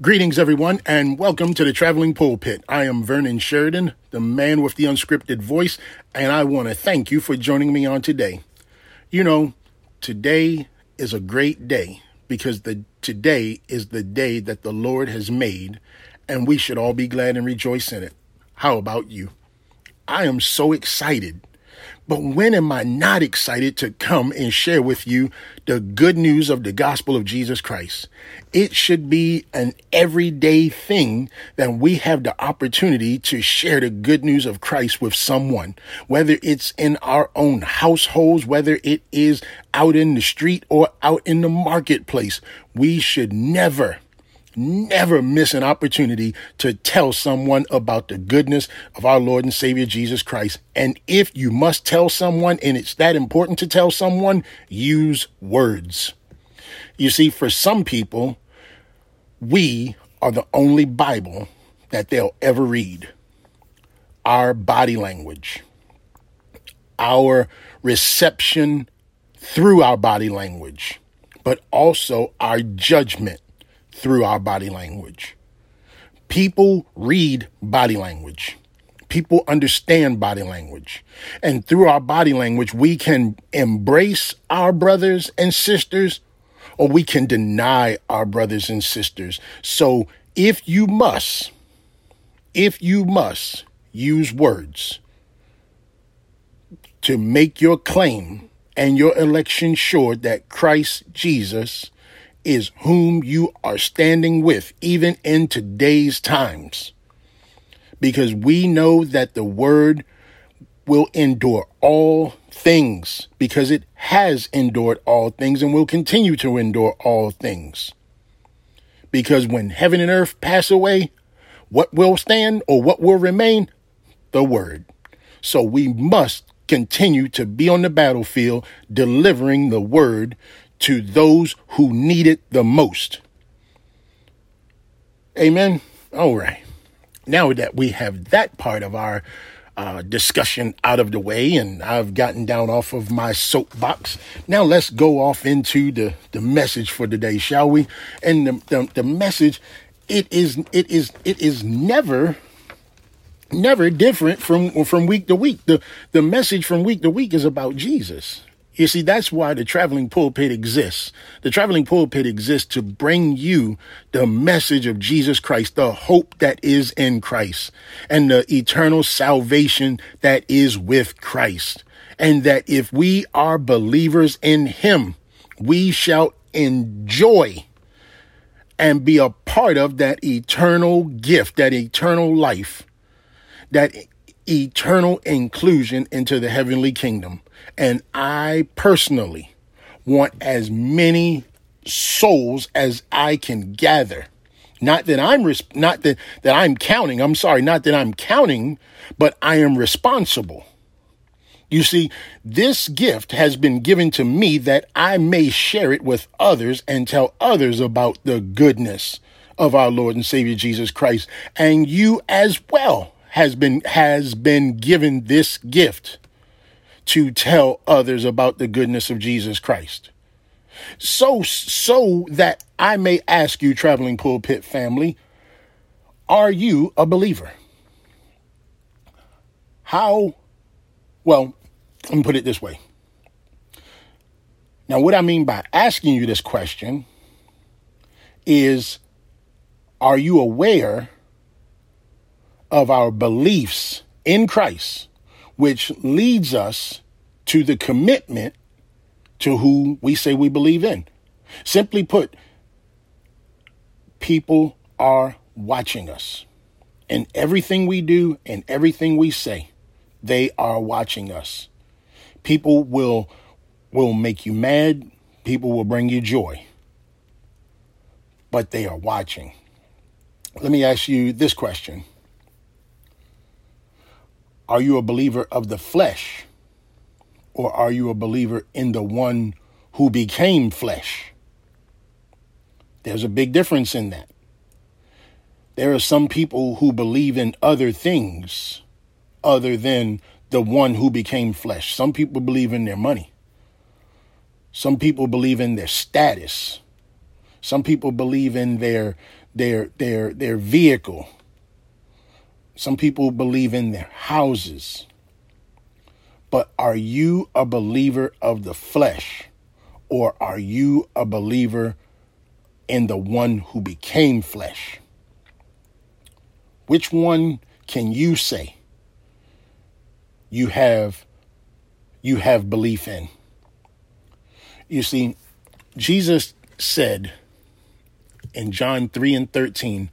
Greetings, everyone, and welcome to the Traveling Pulpit. I am Vernon Sheridan, the man with the unscripted voice, and I want to thank you for joining me on today. You know, today is a great day because the today is the day that the Lord has made, and we should all be glad and rejoice in it. How about you? I am so excited but when am I not excited to come and share with you the good news of the gospel of Jesus Christ? It should be an everyday thing that we have the opportunity to share the good news of Christ with someone, whether it's in our own households, whether it is out in the street or out in the marketplace. We should never never miss an opportunity to tell someone about the goodness of our Lord and Savior Jesus Christ. And if you must tell someone and it's that important to tell someone, use words. You see, for some people, we are the only Bible that they'll ever read. Our body language, our reception through our body language, but also our judgment through our body language. People read body language. People understand body language. And through our body language, we can embrace our brothers and sisters or we can deny our brothers and sisters. So if you must, if you must use words to make your claim and your election sure that Christ Jesus is whom you are standing with, even in today's times. Because we know that the word will endure all things, because it has endured all things and will continue to endure all things. Because when heaven and earth pass away, what will stand or what will remain? The word. So we must continue to be on the battlefield delivering the word to those who need it the most. Amen. All right. Now that we have that part of our uh, discussion out of the way and I've gotten down off of my soapbox, now let's go off into the, the message for today, shall we? And the, the, the message, it is, it is, it is never never different from from week to week. The the message from week to week is about Jesus. You see, that's why the traveling pulpit exists. The traveling pulpit exists to bring you the message of Jesus Christ, the hope that is in Christ, and the eternal salvation that is with Christ. And that if we are believers in Him, we shall enjoy and be a part of that eternal gift, that eternal life, that eternal inclusion into the heavenly kingdom. And I personally want as many souls as I can gather. Not that I'm res- not that, that I'm counting. I'm sorry, not that I'm counting, but I am responsible. You see, this gift has been given to me that I may share it with others and tell others about the goodness of our Lord and Savior Jesus Christ. And you as well has been has been given this gift to tell others about the goodness of Jesus Christ. So so that I may ask you traveling pulpit family, are you a believer? How well, let me put it this way. Now, what I mean by asking you this question is are you aware of our beliefs in Christ, which leads us to the commitment to who we say we believe in. Simply put, people are watching us. And everything we do and everything we say, they are watching us. People will will make you mad, people will bring you joy. But they are watching. Let me ask you this question. Are you a believer of the flesh? Or are you a believer in the one who became flesh? There's a big difference in that. There are some people who believe in other things other than the one who became flesh. Some people believe in their money. Some people believe in their status. Some people believe in their their their their vehicle. Some people believe in their houses. But are you a believer of the flesh or are you a believer in the one who became flesh? Which one can you say you have you have belief in? You see, Jesus said in John 3 and 13,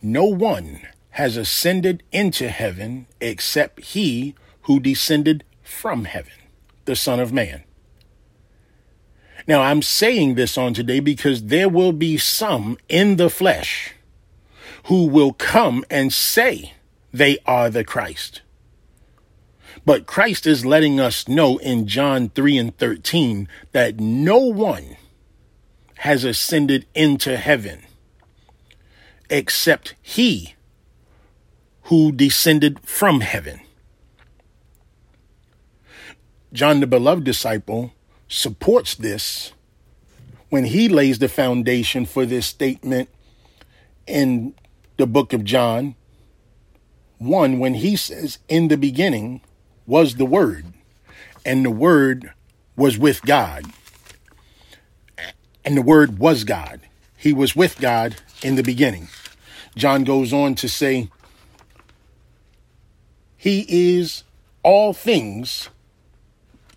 No one has ascended into heaven except he who descended from heaven, the Son of Man. Now, I'm saying this on today because there will be some in the flesh who will come and say they are the Christ. But Christ is letting us know in John 3 and 13 that no one has ascended into heaven except he who descended from heaven. John, the beloved disciple, supports this when he lays the foundation for this statement in the book of John 1 when he says, In the beginning was the Word, and the Word was with God, and the Word was God. He was with God in the beginning. John goes on to say, He is all things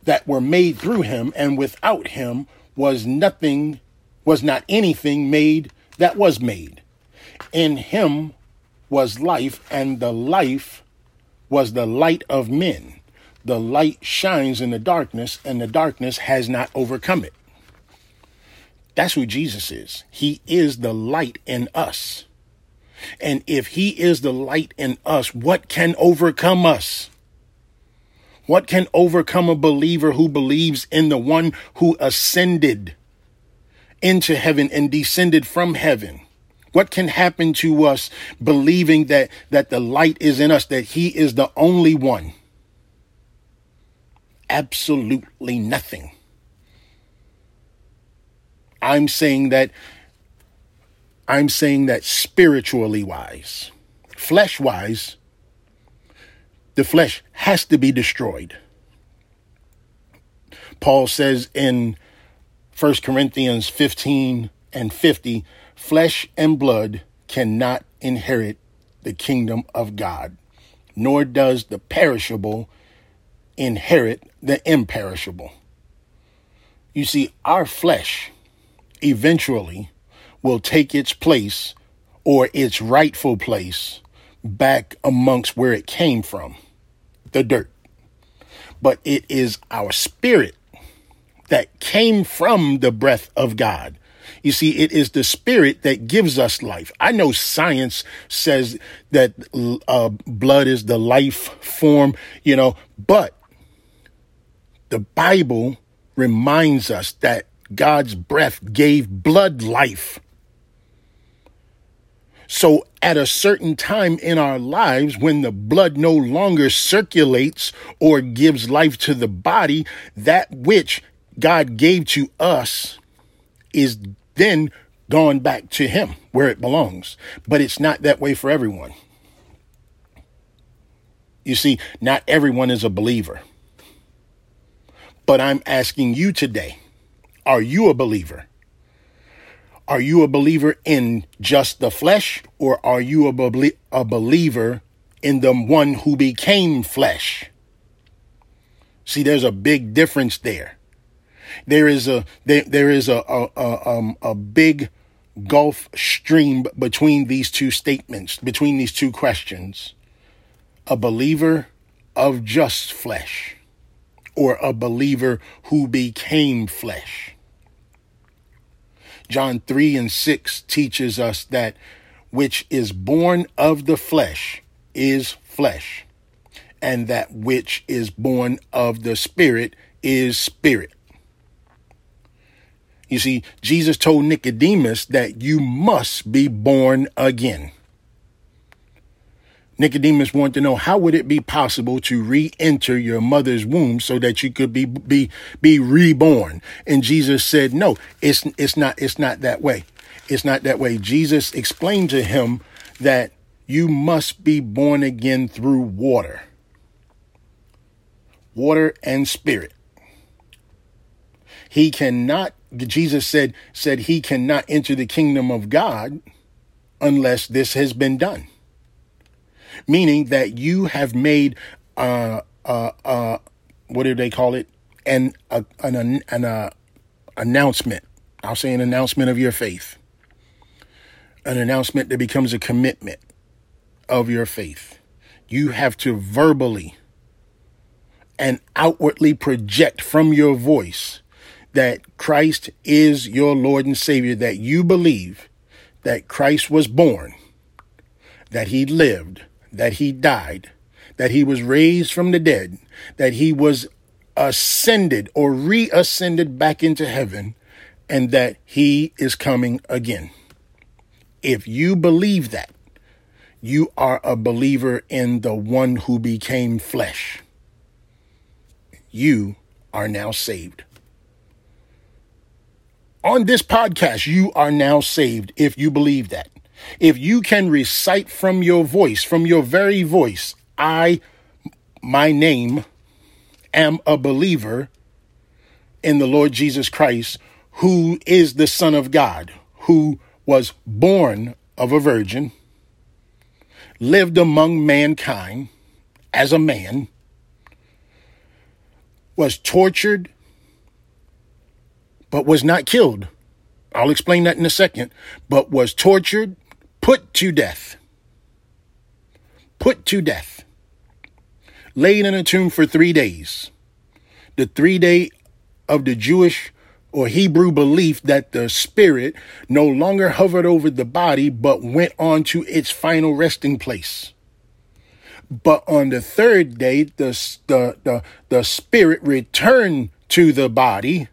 that were made through him, and without him was nothing, was not anything made that was made. In him was life, and the life was the light of men. The light shines in the darkness, and the darkness has not overcome it. That's who Jesus is. He is the light in us. And if he is the light in us, what can overcome us? What can overcome a believer who believes in the one who ascended into heaven and descended from heaven? What can happen to us believing that, that the light is in us, that he is the only one? Absolutely nothing. I'm saying that I'm saying that spiritually wise, flesh wise, the flesh has to be destroyed. Paul says in 1 Corinthians 15 and 50 flesh and blood cannot inherit the kingdom of God, nor does the perishable inherit the imperishable. You see, our flesh eventually will take its place or its rightful place back amongst where it came from the dirt, but it is our spirit that came from the breath of God. You see, it is the spirit that gives us life. I know science says that uh, blood is the life form, you know, but the Bible reminds us that God's breath gave blood life. So at a certain time in our lives, when the blood no longer circulates or gives life to the body, that which God gave to us is then gone back to Him where it belongs. But it's not that way for everyone. You see, not everyone is a believer. But I'm asking you today are you a believer? Are you a believer in just the flesh or are you a, be- a believer in the one who became flesh? See, there's a big difference there. There is a there, there is a a, a, um, a big gulf stream between these two statements, between these two questions. A believer of just flesh or a believer who became flesh. John 3 and 6 teaches us that which is born of the flesh is flesh, and that which is born of the spirit is spirit. You see, Jesus told Nicodemus that you must be born again. Nicodemus wanted to know how would it be possible to re-enter your mother's womb so that you could be be be reborn. And Jesus said, "No, it's it's not it's not that way. It's not that way. Jesus explained to him that you must be born again through water. Water and spirit. He cannot Jesus said said he cannot enter the kingdom of God unless this has been done. Meaning that you have made uh uh uh what do they call it? An a, an an uh, announcement. I'll say an announcement of your faith. An announcement that becomes a commitment of your faith. You have to verbally and outwardly project from your voice that Christ is your Lord and Savior, that you believe that Christ was born, that he lived, that he died, that he was raised from the dead, that he was ascended or reascended back into heaven, and that he is coming again. If you believe that, you are a believer in the one who became flesh. You are now saved on this podcast, you are now saved if you believe that. If you can recite from your voice, from your very voice, I, my name, am a believer in the Lord Jesus Christ, who is the Son of God, who was born of a virgin, lived among mankind as a man, was tortured, but was not killed. I'll explain that in a second, but was tortured, put to death. Put to death. Laid in a tomb for three days. The three day of the Jewish or Hebrew belief that the spirit no longer hovered over the body, but went on to its final resting place. But on the third day, the, the, the, the spirit returned to the body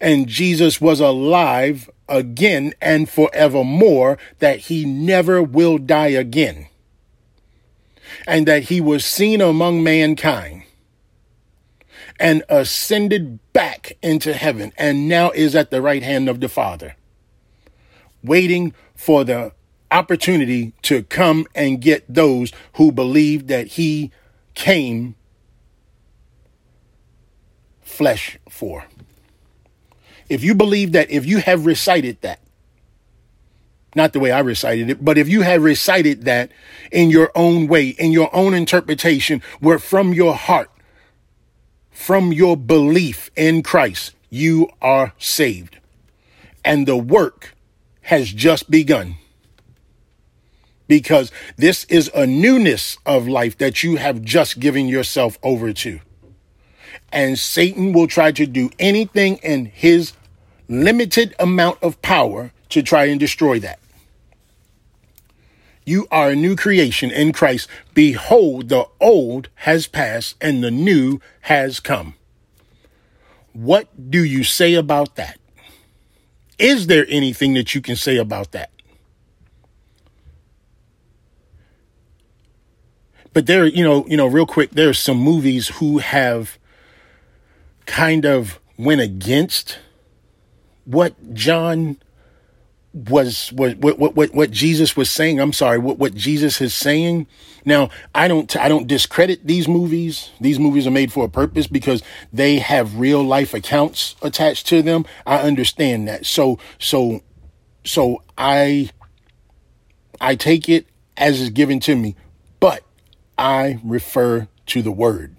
and Jesus was alive again and forevermore, that he never will die again, and that he was seen among mankind and ascended back into heaven, and now is at the right hand of the Father, waiting for the opportunity to come and get those who believe that he came flesh for. If you believe that, if you have recited that, not the way I recited it, but if you have recited that in your own way, in your own interpretation, where from your heart, from your belief in Christ, you are saved. And the work has just begun. Because this is a newness of life that you have just given yourself over to. And Satan will try to do anything in his limited amount of power to try and destroy that. You are a new creation in Christ. Behold, the old has passed and the new has come. What do you say about that? Is there anything that you can say about that? But there, you know, you know, real quick, there are some movies who have kind of went against what John was what what what what Jesus was saying. I'm sorry, what what Jesus is saying. Now, I don't I don't discredit these movies. These movies are made for a purpose because they have real life accounts attached to them. I understand that. So so so I I take it as is given to me, but I refer to the word.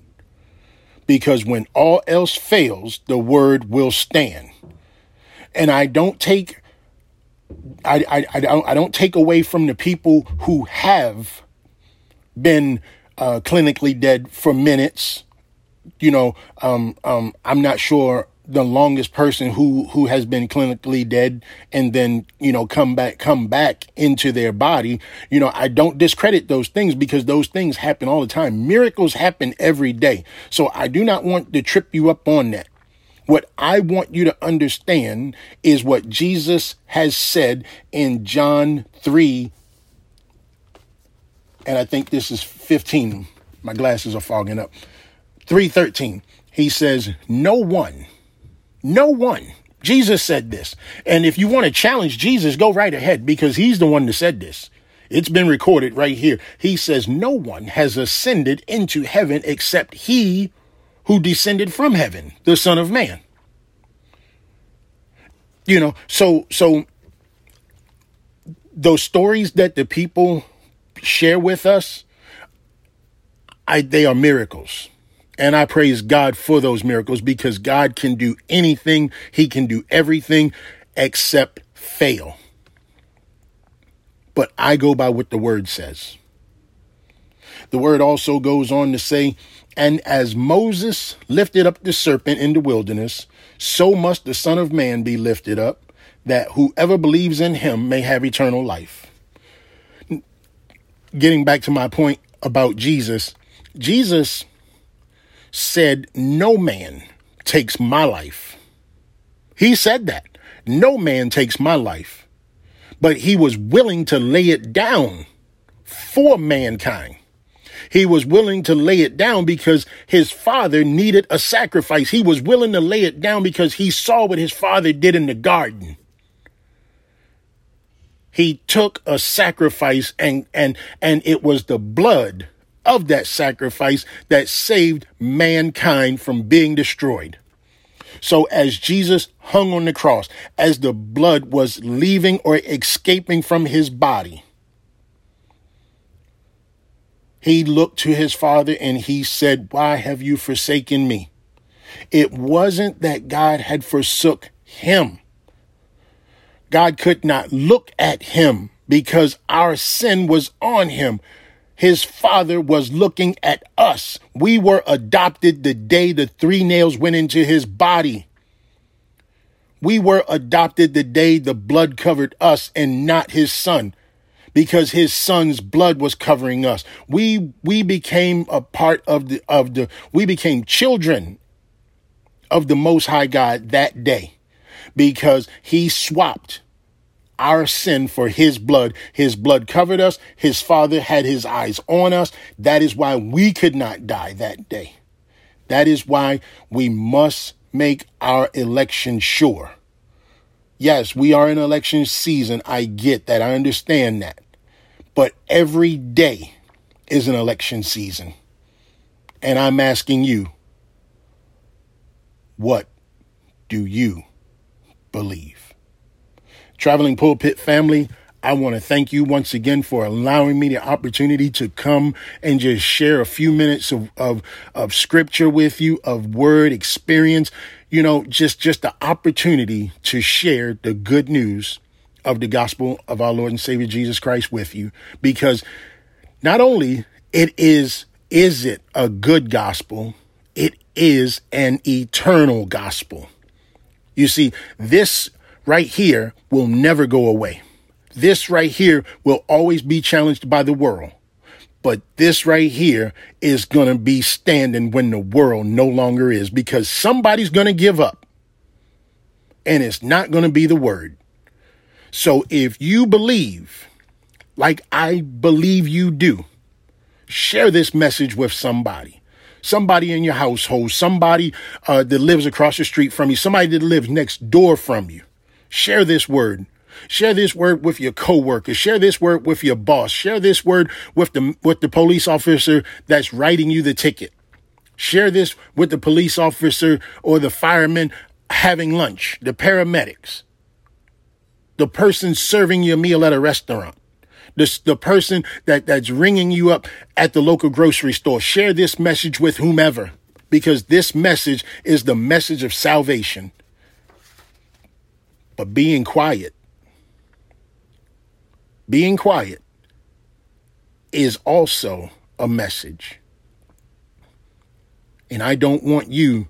Because when all else fails, the word will stand and I don't take I, I, I don't I don't take away from the people who have been uh, clinically dead for minutes. You know, um, um, I'm not sure the longest person who who has been clinically dead and then you know come back come back into their body you know i don't discredit those things because those things happen all the time miracles happen every day so i do not want to trip you up on that what I want you to understand is what Jesus has said in John 3, and I think this is 15. My glasses are fogging up. 313. He says, No one, no one, Jesus said this. And if you want to challenge Jesus, go right ahead because he's the one that said this. It's been recorded right here. He says, No one has ascended into heaven except he who descended from heaven, the Son of Man. You know, so, so those stories that the people share with us, I, they are miracles. And I praise God for those miracles because God can do anything. He can do everything except fail. But I go by what the word says. The word also goes on to say, and as Moses lifted up the serpent in the wilderness, so must the Son of Man be lifted up, that whoever believes in him may have eternal life. Getting back to my point about Jesus, Jesus said, No man takes my life. He said that. No man takes my life. But he was willing to lay it down for mankind. He was willing to lay it down because his father needed a sacrifice. He was willing to lay it down because he saw what his father did in the garden. He took a sacrifice and and and it was the blood of that sacrifice that saved mankind from being destroyed. So as Jesus hung on the cross, as the blood was leaving or escaping from his body, he looked to his father and he said, Why have you forsaken me? It wasn't that God had forsook him. God could not look at him because our sin was on him his father was looking at us. We were adopted the day the three nails went into his body. We were adopted the day the blood covered us and not his son because his son's blood was covering us. We we became a part of the of the we became children of the most high God that day because he swapped our sin for his blood. His blood covered us. His father had his eyes on us. That is why we could not die that day. That is why we must make our election sure. Yes, we are in election season. I get that. I understand that. But every day is an election season. And I'm asking you, what do you believe? Traveling Pulpit family, I want to thank you once again for allowing me the opportunity to come and just share a few minutes of, of, of scripture with you, of word experience, you know, just, just the opportunity to share the good news of the gospel of our Lord and Savior Jesus Christ with you. Because not only it is, is it a good gospel, it is an eternal gospel. You see, this right here will never go away. This right here will always be challenged by the world. But this right here is going to be standing when the world no longer is because somebody's going to give up. And it's not going to be the word. So if you believe, like I believe you do, share this message with somebody. Somebody in your household, somebody uh, that lives across the street from you, somebody that lives next door from you. Share this word. Share this word with your coworker. Share this word with your boss. Share this word with the with the police officer that's writing you the ticket. Share this with the police officer or the fireman having lunch, the paramedics, the person serving your meal at a restaurant, the, the person that, that's ringing you up at the local grocery store. Share this message with whomever because this message is the message of salvation. But being quiet, being quiet is also a message. And I don't want you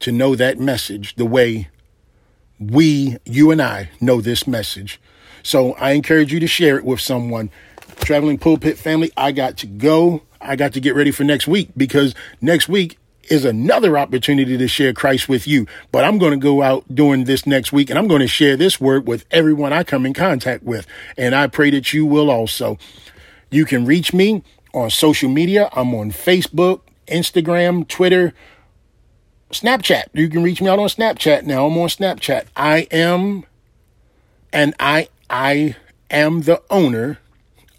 to know that message the way we, you and I, know this message. So I encourage you to share it with someone. Traveling Pulpit family, I got to go. I got to get ready for next week because next week is another opportunity to share Christ with you. But I'm going to go out during this next week and I'm going to share this word with everyone I come in contact with. And I pray that you will also. You can reach me on social media. I'm on Facebook, Instagram, Twitter, Snapchat. You can reach me out on Snapchat now. I'm on Snapchat. I am, and I I am the owner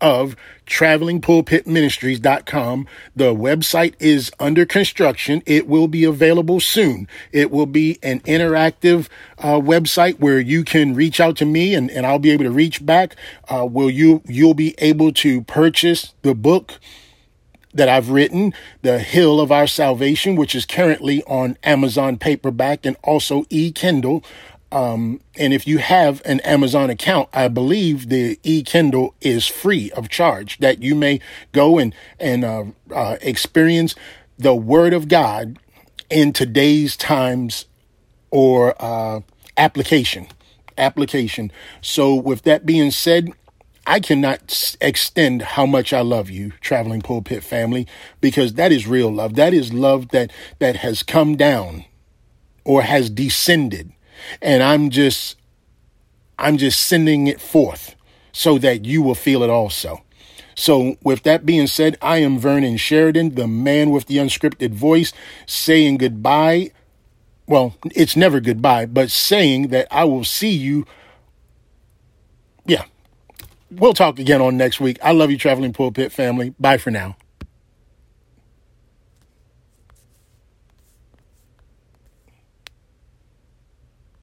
of travelingpulpitministries.com. The website is under construction. It will be available soon. It will be an interactive uh, website where you can reach out to me and, and I'll be able to reach back. Uh, will you, you'll be able to purchase the book that I've written, The Hill of Our Salvation, which is currently on Amazon paperback and also e-Kindle. Um, and if you have an Amazon account, I believe the e-Kindle is free of charge that you may go and, and, uh, uh, experience the word of God in today's times or, uh, application, application. So with that being said, I cannot extend how much I love you, traveling pulpit family, because that is real love. That is love that, that has come down or has descended and I'm just I'm just sending it forth so that you will feel it also. So, with that being said, I am Vernon Sheridan, the man with the unscripted voice, saying goodbye. Well, it's never goodbye, but saying that I will see you. Yeah. We'll talk again on next week. I love you, Traveling Pulpit family. Bye for now.